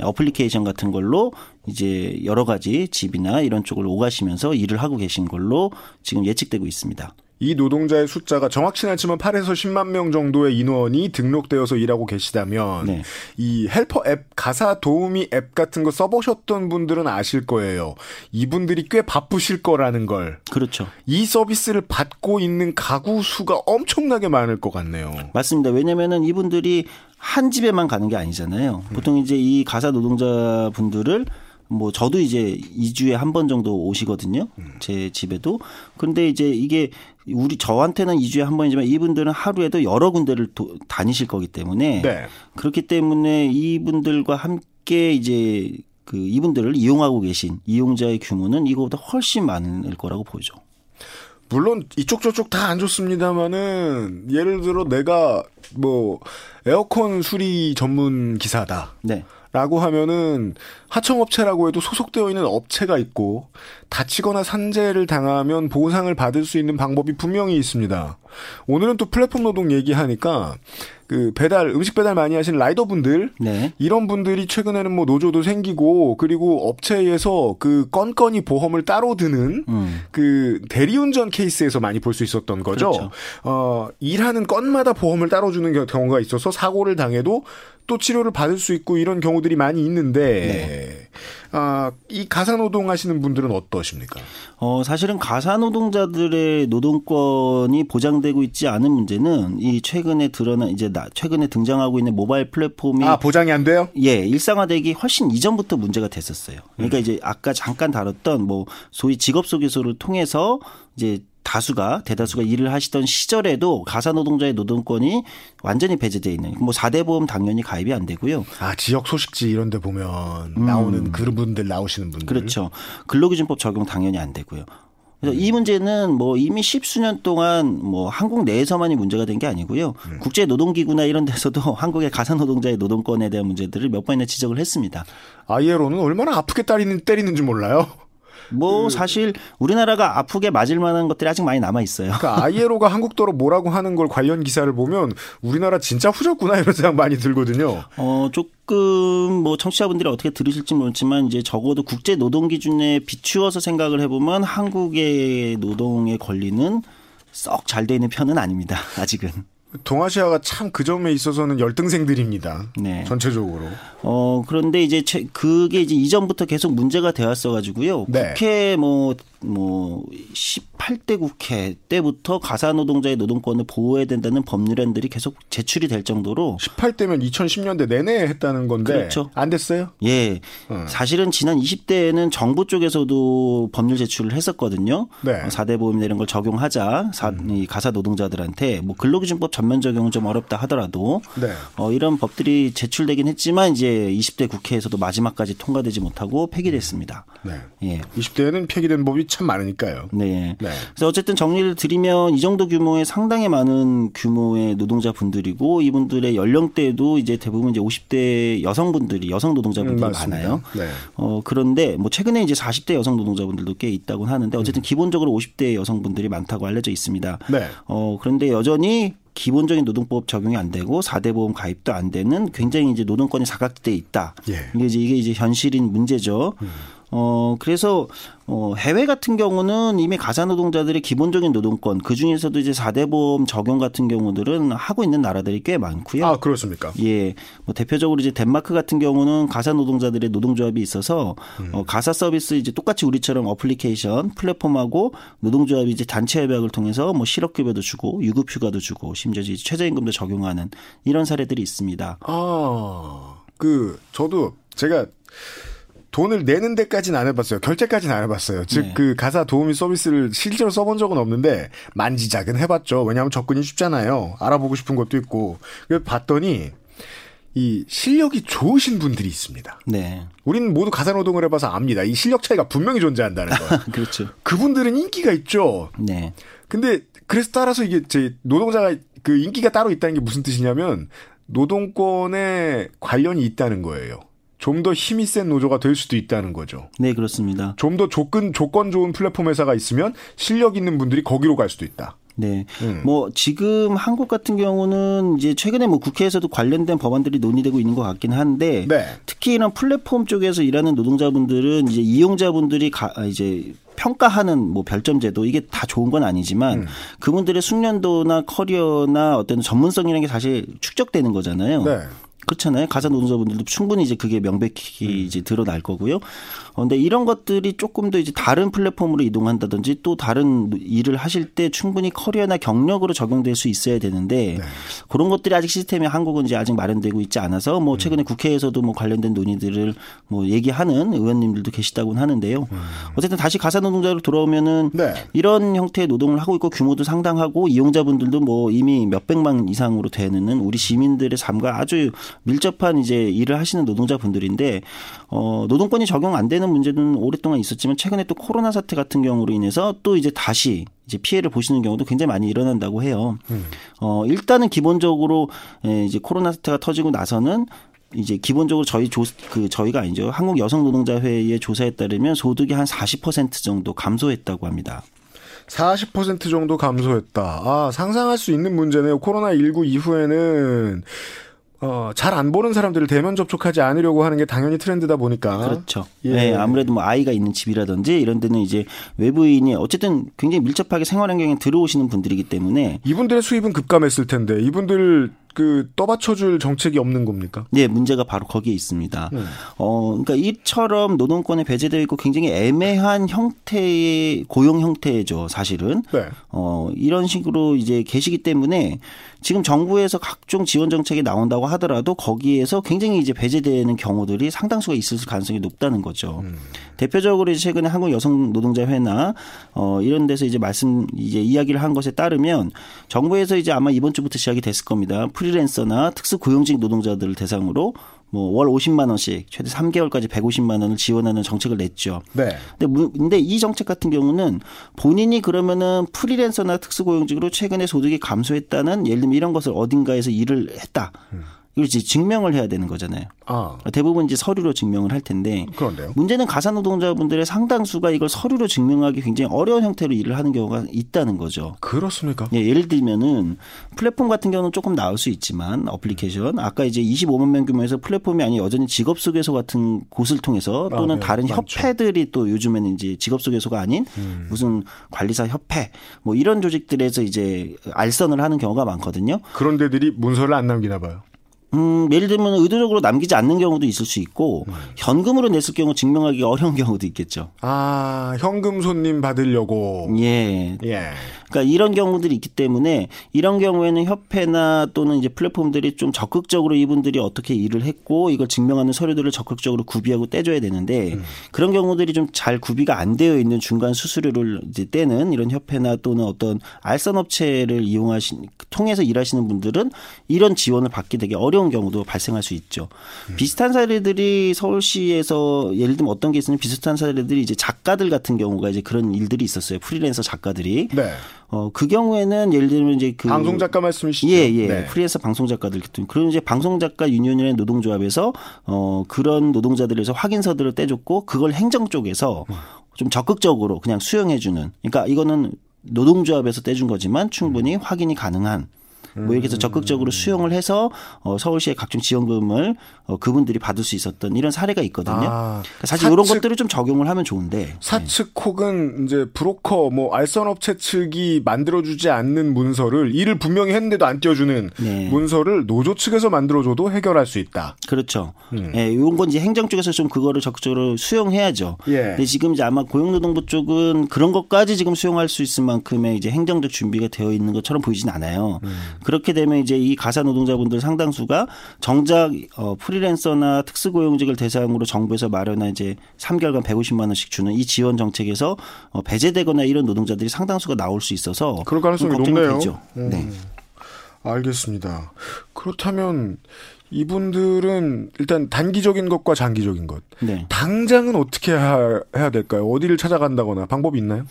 S3: 어플리케이션 같은 걸로 이제 여러 가지 집이나 이런 쪽을 오가시면서 일을 하고 계신 걸로 지금 예측되고 있습니다.
S1: 이 노동자의 숫자가 정확치는 않지만 8에서 10만 명 정도의 인원이 등록되어서 일하고 계시다면
S3: 네.
S1: 이 helper 앱 가사 도우미 앱 같은 거 써보셨던 분들은 아실 거예요. 이분들이 꽤 바쁘실 거라는 걸.
S3: 그렇죠.
S1: 이 서비스를 받고 있는 가구 수가 엄청나게 많을 것 같네요.
S3: 맞습니다. 왜냐면은 이분들이 한 집에만 가는 게 아니잖아요. 보통 이제 이 가사 노동자 분들을 뭐 저도 이제 2주에 한 번 정도 오시거든요. 제 집에도. 근데 이제 이게 우리 저한테는 2주에 한 번이지만 이분들은 하루에도 여러 군데를 도, 다니실 거기 때문에
S1: 네.
S3: 그렇기 때문에 이분들과 함께 이제 그 이분들을 이용하고 계신 이용자의 규모는 이거보다 훨씬 많을 거라고 보죠.
S1: 물론 이쪽 저쪽 다 안 좋습니다만은 예를 들어 내가 뭐 에어컨 수리 전문 기사다.
S3: 네.
S1: 라고 하면은 하청업체라고 해도 소속되어 있는 업체가 있고 다치거나 산재를 당하면 보상을 받을 수 있는 방법이 분명히 있습니다. 오늘은 또 플랫폼 노동 얘기하니까 그 배달 음식 배달 많이 하시는 라이더 분들
S3: 네.
S1: 이런 분들이 최근에는 뭐 노조도 생기고 그리고 업체에서 그 건건이 보험을 따로 드는
S3: 음.
S1: 그 대리운전 케이스에서 많이 볼 수 있었던 거죠.
S3: 그렇죠.
S1: 어, 일하는 건마다 보험을 따로 주는 겨- 경우가 있어서 사고를 당해도 또 치료를 받을 수 있고 이런 경우들이 많이 있는데 아, 이 가사 노동 하시는 분들은 어떠십니까?
S3: 어, 사실은 가사 노동자들의 노동권이 보장되고 있지 않은 문제는 이 최근에 드러난 이제 나, 최근에 등장하고 있는 모바일 플랫폼이
S1: 아, 보장이 안 돼요?
S3: 예, 일상화되기 훨씬 이전부터 문제가 됐었어요. 그러니까
S1: 음.
S3: 이제 아까 잠깐 다뤘던 뭐 소위 직업 소개소를 통해서 이제 다수가 대다수가 일을 하시던 시절에도 가사 노동자의 노동권이 완전히 배제돼 있는 뭐 4대 보험 당연히 가입이 안 되고요.
S1: 아, 지역 소식지 이런 데 보면 나오는 그런 분들 나오시는 분들.
S3: 음. 그렇죠. 근로기준법 적용 당연히 안 되고요. 그래서 이 문제는 뭐 이미 십수년 동안 뭐 한국 내에서만이 문제가 된 게 아니고요. 국제 노동기구나 이런 데서도 한국의 가사 노동자의 노동권에 대한 문제들을 몇 번이나 지적을 했습니다.
S1: 아이에로는 얼마나 아프게 때리는, 때리는지 몰라요.
S3: 뭐 사실 우리나라가 아프게 맞을 만한 것들이 아직 많이 남아 있어요.
S1: 그러니까 아이에로가 한국도로 뭐라고 하는 걸 관련 기사를 보면 우리나라 진짜 후졌구나 이런 생각 많이 들거든요.
S3: 어 조금 뭐 청취자분들이 어떻게 들으실지 모르지만 이제 적어도 국제 노동 기준에 비추어서 생각을 해보면 한국의 노동의 권리는 썩잘돼 있는 편은 아닙니다. 아직은.
S1: 동아시아가 참 그 점에 있어서는 열등생들입니다.
S3: 네.
S1: 전체적으로.
S3: 어, 그런데 이제 최- 그게 이제 이전부터 계속 문제가 되었어 가지고요.
S1: 네.
S3: 국회 뭐, 뭐, 18대 국회 때부터 가사 노동자의 노동권을 보호해야 된다는 법률안들이 계속 제출이 될 정도로
S1: 18대면 2010년대 내내 했다는 건데
S3: 그렇죠.
S1: 안 됐어요?
S3: 예.
S1: 음.
S3: 사실은 지난 20대에는 정부 쪽에서도 법률 제출을 했었거든요.
S1: 네. 음.
S3: 어, 4대 보험 이런 걸 적용하자. 사, 이 가사 노동자들한테 뭐 근로기준법 전면 적용은 좀 어렵다 하더라도
S1: 네.
S3: 어, 이런 법들이 제출되긴 했지만 이제 20대 국회에서도 마지막까지 통과되지 못하고 폐기됐습니다.
S1: 네.
S3: 예.
S1: 20대에는 폐기된 법이 참 많으니까요.
S3: 네.
S1: 네.
S3: 그래서 어쨌든 정리를 드리면 이 정도 규모의 상당히 많은 규모의 노동자 분들이고 이분들의 연령대도 이제 대부분 이제 50대 여성분들이 여성 노동자분들이
S1: 음.
S3: 많아요.
S1: 네.
S3: 어 그런데 뭐 최근에 이제 40대 여성 노동자분들도 꽤 있다고 하는데 어쨌든 기본적으로 50대 여성분들이 많다고 알려져 있습니다.
S1: 네.
S3: 어 그런데 여전히 기본적인 노동법 적용이 안 되고 4대 보험 가입도 안 되는 굉장히 이제 노동권이 사각돼 있다.
S1: 예.
S3: 이게 이제 이게 이제 현실인 문제죠. 어, 그래서, 어, 해외 같은 경우는 이미 가사 노동자들의 기본적인 노동권, 그 중에서도 이제 4대 보험 적용 같은 경우들은 하고 있는 나라들이 꽤 많고요.
S1: 아, 그렇습니까?
S3: 예. 뭐 대표적으로 이제 덴마크 같은 경우는 가사 노동자들의 노동조합이 있어서
S1: 음.
S3: 어, 가사 서비스 이제 똑같이 우리처럼 어플리케이션, 플랫폼하고 노동조합이 이제 단체 협약을 통해서 뭐 실업급여도 주고 유급휴가도 주고 심지어 이제 최저임금도 적용하는 이런 사례들이 있습니다.
S1: 아, 그, 저도 제가 돈을 내는 데까지는 안 해봤어요. 결제까지는 안 해봤어요. 즉,
S3: 네.
S1: 그 가사 도우미 서비스를 실제로 써본 적은 없는데, 만지작은 해봤죠. 왜냐하면 접근이 쉽잖아요. 알아보고 싶은 것도 있고. 그래서 봤더니, 이 실력이 좋으신 분들이 있습니다.
S3: 네.
S1: 우리는 모두 가사 노동을 해봐서 압니다. 이 실력 차이가 분명히 존재한다는 거.
S3: 그렇죠.
S1: 그분들은 인기가 있죠.
S3: 네.
S1: 근데 그래서 따라서 이게 제 노동자가 그 인기가 따로 있다는 게 무슨 뜻이냐면 노동권에 관련이 있다는 거예요. 좀 더 힘이 센 노조가 될 수도 있다는 거죠.
S3: 네, 그렇습니다.
S1: 좀 더 조건 조건 좋은 플랫폼 회사가 있으면 실력 있는 분들이 거기로 갈 수도 있다.
S3: 네.
S1: 음.
S3: 뭐 지금 한국 같은 경우는 이제 최근에 뭐 국회에서도 관련된 법안들이 논의되고 있는 것 같긴 한데
S1: 네.
S3: 특히 이런 플랫폼 쪽에서 일하는 노동자분들은 이제 이용자분들이 가, 아, 이제 평가하는 뭐 별점 제도 이게 다 좋은 건 아니지만
S1: 음.
S3: 그분들의 숙련도나 커리어나 어떤 전문성이라는 게 사실 축적되는 거잖아요.
S1: 네.
S3: 그렇잖아요. 가사 노동자분들도 충분히 이제 그게 명백히
S1: 음.
S3: 이제 드러날 거고요. 어, 근데 이런 것들이 조금 더 이제 다른 플랫폼으로 이동한다든지 또 다른 일을 하실 때 충분히 커리어나 경력으로 적용될 수 있어야 되는데
S1: 네.
S3: 그런 것들이 아직 시스템이 한국은 이제 아직 마련되고 있지 않아서
S1: 음.
S3: 뭐 최근에 국회에서도 뭐 관련된 논의들을 뭐 얘기하는 의원님들도 계시다고는 하는데요. 어쨌든 다시 가사 노동자로 돌아오면은
S1: 음. 네.
S3: 이런 형태의 노동을 하고 있고 규모도 상당하고 이용자분들도 뭐 이미 몇 백만 이상으로 되는 우리 시민들의 삶과 아주 밀접한 이제 일을 하시는 노동자분들인데 어 노동권이 적용 안 되는 문제는 오랫동안 있었지만 최근에 또 코로나 사태 같은 경우로 인해서 또 이제 다시 이제 피해를 보시는 경우도 굉장히 많이 일어난다고 해요. 어 일단은 기본적으로 에, 이제 코로나 사태가 터지고 나서는 이제 기본적으로 저희 조, 그 저희가 아니죠. 한국 여성 노동자 회의의 조사에 따르면 소득이 한 40% 정도 감소했다고 합니다.
S1: 40% 정도 감소했다. 아, 상상할 수 있는 문제네요. 코로나19 이후에는, 어, 잘 안 보는 사람들을 대면 접촉하지 않으려고 하는 게 당연히 트렌드다 보니까.
S3: 그렇죠.
S1: 예.
S3: 네, 아무래도 뭐 아이가 있는 집이라든지 이런 데는 이제 외부인이 어쨌든 굉장히 밀접하게 생활 환경에 들어오시는 분들이기 때문에
S1: 이분들의 수입은 급감했을 텐데, 이분들 그 떠받쳐줄 정책이 없는 겁니까?
S3: 네, 문제가 바로 거기에 있습니다.
S1: 음.
S3: 어, 그러니까 이처럼 노동권에 배제되어 있고 굉장히 애매한 형태의 고용 형태죠, 사실은.
S1: 네.
S3: 어, 이런 식으로 이제 계시기 때문에 지금 정부에서 각종 지원 정책이 나온다고 하더라도 거기에서 굉장히 이제 배제되는 경우들이 상당수가 있을 가능성이 높다는 거죠. 대표적으로 이제 최근에 한국 여성 노동자 회나 어, 이런 데서 이제 말씀 이제 이야기를 한 것에 따르면 정부에서 이제 아마 이번 주부터 시작이 됐을 겁니다. 프리랜서나 특수 고용직 노동자들을 대상으로 뭐 월 50만 원씩 최대 3개월까지 150만 원을 지원하는 정책을 냈죠.
S1: 네.
S3: 근데, 무- 근데 이 정책 같은 경우는 본인이 그러면은 프리랜서나 특수고용직으로 최근에 소득이 감소했다는 예를 들면 이런 것을 어딘가에서 일을 했다. 이걸 이제 증명을 해야 되는 거잖아요.
S1: 아,
S3: 대부분 이제 서류로 증명을 할 텐데
S1: 그런데요.
S3: 문제는 가사 노동자분들의 상당수가 이걸 서류로 증명하기 굉장히 어려운 형태로 일을 하는 경우가 있다는 거죠.
S1: 그렇습니까?
S3: 예, 예를 들면은 플랫폼 같은 경우는 조금 나을 수 있지만 어플리케이션 아까 이제 25만 명 규모에서 플랫폼이 아닌 여전히 직업 소개소 같은 곳을 통해서 또는
S1: 아, 네,
S3: 다른
S1: 많죠.
S3: 협회들이 또 요즘에는 이제 직업 소개소가 아닌
S1: 음.
S3: 무슨 관리사 협회 뭐 이런 조직들에서 이제 알선을 하는 경우가 많거든요.
S1: 그런 데들이 문서를 안 남기나 봐요.
S3: 음, 예를 들면 의도적으로 남기지 않는 경우도 있을 수 있고
S1: 음.
S3: 현금으로 냈을 경우 증명하기가 어려운 경우도 있겠죠.
S1: 아, 현금 손님 받으려고.
S3: 예.
S1: 예.
S3: 그러니까 이런 경우들이 있기 때문에 이런 경우에는 협회나 또는 이제 플랫폼들이 좀 적극적으로 이분들이 어떻게 일을 했고 이걸 증명하는 서류들을 적극적으로 구비하고 떼줘야 되는데 그런 경우들이 좀 잘 구비가 안 되어 있는 중간 수수료를 이제 떼는 이런 협회나 또는 어떤 알선 업체를 이용하신 통해서 일하시는 분들은 이런 지원을 받기 되게 어려운 경우도 발생할 수 있죠. 비슷한 사례들이 서울시에서 예를 들면 어떤 게 있으면 비슷한 사례들이 이제 작가들 같은 경우가 이제 그런 일들이 있었어요. 프리랜서 작가들이.
S1: 네.
S3: 어, 그 경우에는 예를 들면 이제 그
S1: 방송 작가 말씀이시죠?
S3: 예, 예.
S1: 네.
S3: 프리랜서 방송 작가들 같은 그런 이제 방송 작가 유니온이라는 노동조합에서 어 그런 노동자들에서 확인서들을 떼줬고 그걸 행정 쪽에서 좀 적극적으로 그냥 수용해 주는. 그러니까 이거는 노동조합에서 떼준 거지만 충분히 확인이 가능한 뭐 이렇게 해서 적극적으로 수용을 해서 어, 서울시의 각종 지원금을 어, 그분들이 받을 수 있었던 이런 사례가 있거든요. 아, 그러니까 사실 사측, 이런 것들을 좀 적용을 하면 좋은데
S1: 사측 혹은 이제 브로커 뭐 알선 업체 측이 만들어주지 않는 문서를 일을 분명히 했는데도 안 띄워주는 네. 문서를 노조 측에서 만들어줘도 해결할 수 있다.
S3: 그렇죠. 음. 예, 이런 건 이제 행정 쪽에서 좀 그거를 적극적으로 수용해야죠. 예. 근데 지금 이제 아마 고용노동부 쪽은 그런 것까지 지금 수용할 수 있을 만큼의 이제 행정적 준비가 되어 있는 것처럼 보이진 않아요. 음. 그렇게 되면 이제 이 가사 노동자분들 상당수가 정작 어, 프리랜서나 특수고용직을 대상으로 정부에서 마련한 이제 3개월간 150만 원씩 주는 이 지원 정책에서 어, 배제되거나 이런 노동자들이 상당수가 나올 수 있어서
S1: 그럴 가능성이 높네요. 음. 네. 알겠습니다. 그렇다면 이분들은 일단 단기적인 것과 장기적인 것. 네. 당장은 어떻게 해야 될까요? 어디를 찾아간다거나 방법이 있나요?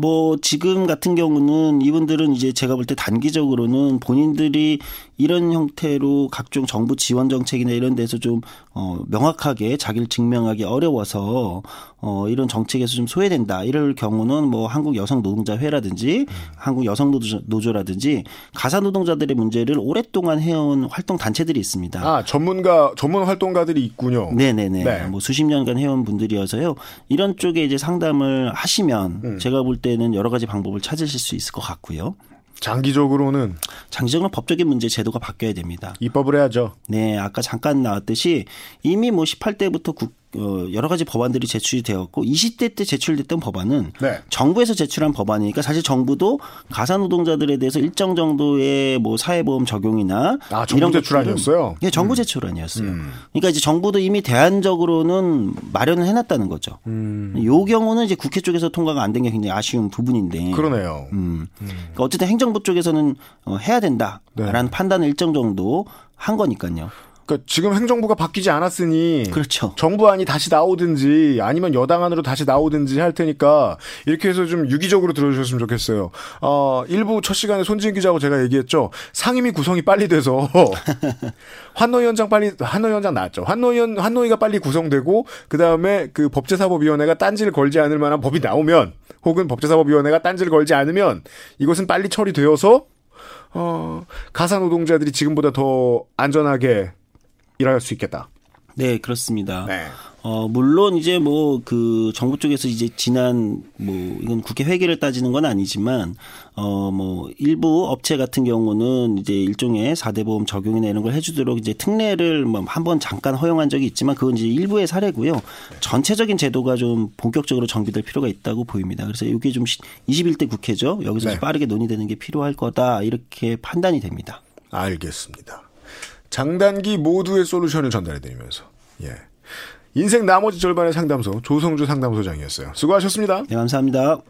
S3: 뭐 지금 같은 경우는 이분들은 이제 제가 볼 때 단기적으로는 본인들이 이런 형태로 각종 정부 지원 정책이나 이런 데서 좀 어, 명확하게 자기를 증명하기 어려워서 어, 이런 정책에서 좀 소외된다. 이럴 경우는 뭐 한국 여성 노동자회라든지 음. 한국 여성 노조, 라든지 가사 노동자들의 문제를 오랫동안 해온 활동 단체들이 있습니다.
S1: 아 전문가 전문 활동가들이 있군요.
S3: 네 네네. 네. 뭐 수십 년간 해온 분들이어서요. 이런 쪽에 이제 상담을 하시면 음. 제가 볼때 는 여러 가지 방법을 찾으실 수 있을 것 같고요.
S1: 장기적으로는
S3: 장기적으로 법적인 문제 제도가 바뀌어야 됩니다.
S1: 입법을 해야죠.
S3: 네, 아까 잠깐 나왔듯이 이미 뭐 18대부터 국, 어, 여러 가지 법안들이 제출이 되었고 20대 때 제출됐던 법안은 네. 정부에서 제출한 법안이니까 사실 정부도 가사 노동자들에 대해서 일정 정도의 뭐 사회보험 적용이나
S1: 아, 정부 제출안이었어요?
S3: 네, 정부 음. 제출안이었어요. 음. 그러니까 이제 정부도 이미 대안적으로는 마련을 해놨다는 거죠. 음. 요 경우는 이제 국회 쪽에서 통과가 안 된 게 굉장히 아쉬운 부분인데.
S1: 그러네요.
S3: 음. 음. 그러니까 어쨌든 행정부 쪽에서는 어, 해야 된다라는 네. 판단을 일정 정도 한 거니까요.
S1: 그러니까 지금 행정부가 바뀌지 않았으니
S3: 그렇죠.
S1: 정부안이 다시 나오든지 아니면 여당안으로 다시 나오든지 할 테니까 이렇게 해서 좀 유기적으로 들어주셨으면 좋겠어요. 어, 일부 첫 시간에 손진 기자하고 제가 얘기했죠. 상임위 구성이 빨리 돼서 환노위원장 빨리 환노위원장 나왔죠. 환노위원 환노위가 빨리 구성되고 그 다음에 그 법제사법위원회가 딴지를 걸지 않을 만한 법이 나오면 혹은 법제사법위원회가 딴지를 걸지 않으면 이것은 빨리 처리되어서 어, 가사 노동자들이 지금보다 더 안전하게 일할 수 있겠다.
S3: 네, 그렇습니다. 네. 어, 물론 이제 뭐 그 정부 쪽에서 이제 지난 뭐 이건 국회 회계를 따지는 건 아니지만 어, 뭐 일부 업체 같은 경우는 이제 일종의 4대 보험 적용이나 이런 걸 해주도록 이제 특례를 뭐 한번 잠깐 허용한 적이 있지만 그건 이제 일부의 사례고요. 전체적인 제도가 좀 본격적으로 정비될 필요가 있다고 보입니다. 그래서 이게 좀 21대 국회죠. 여기서 네. 빠르게 논의되는 게 필요할 거다 이렇게 판단이 됩니다.
S1: 알겠습니다. 장단기 모두의 솔루션을 전달해드리면서 예. 인생 나머지 절반의 상담소 조성주 상담소장이었어요. 수고하셨습니다.
S3: 네, 감사합니다.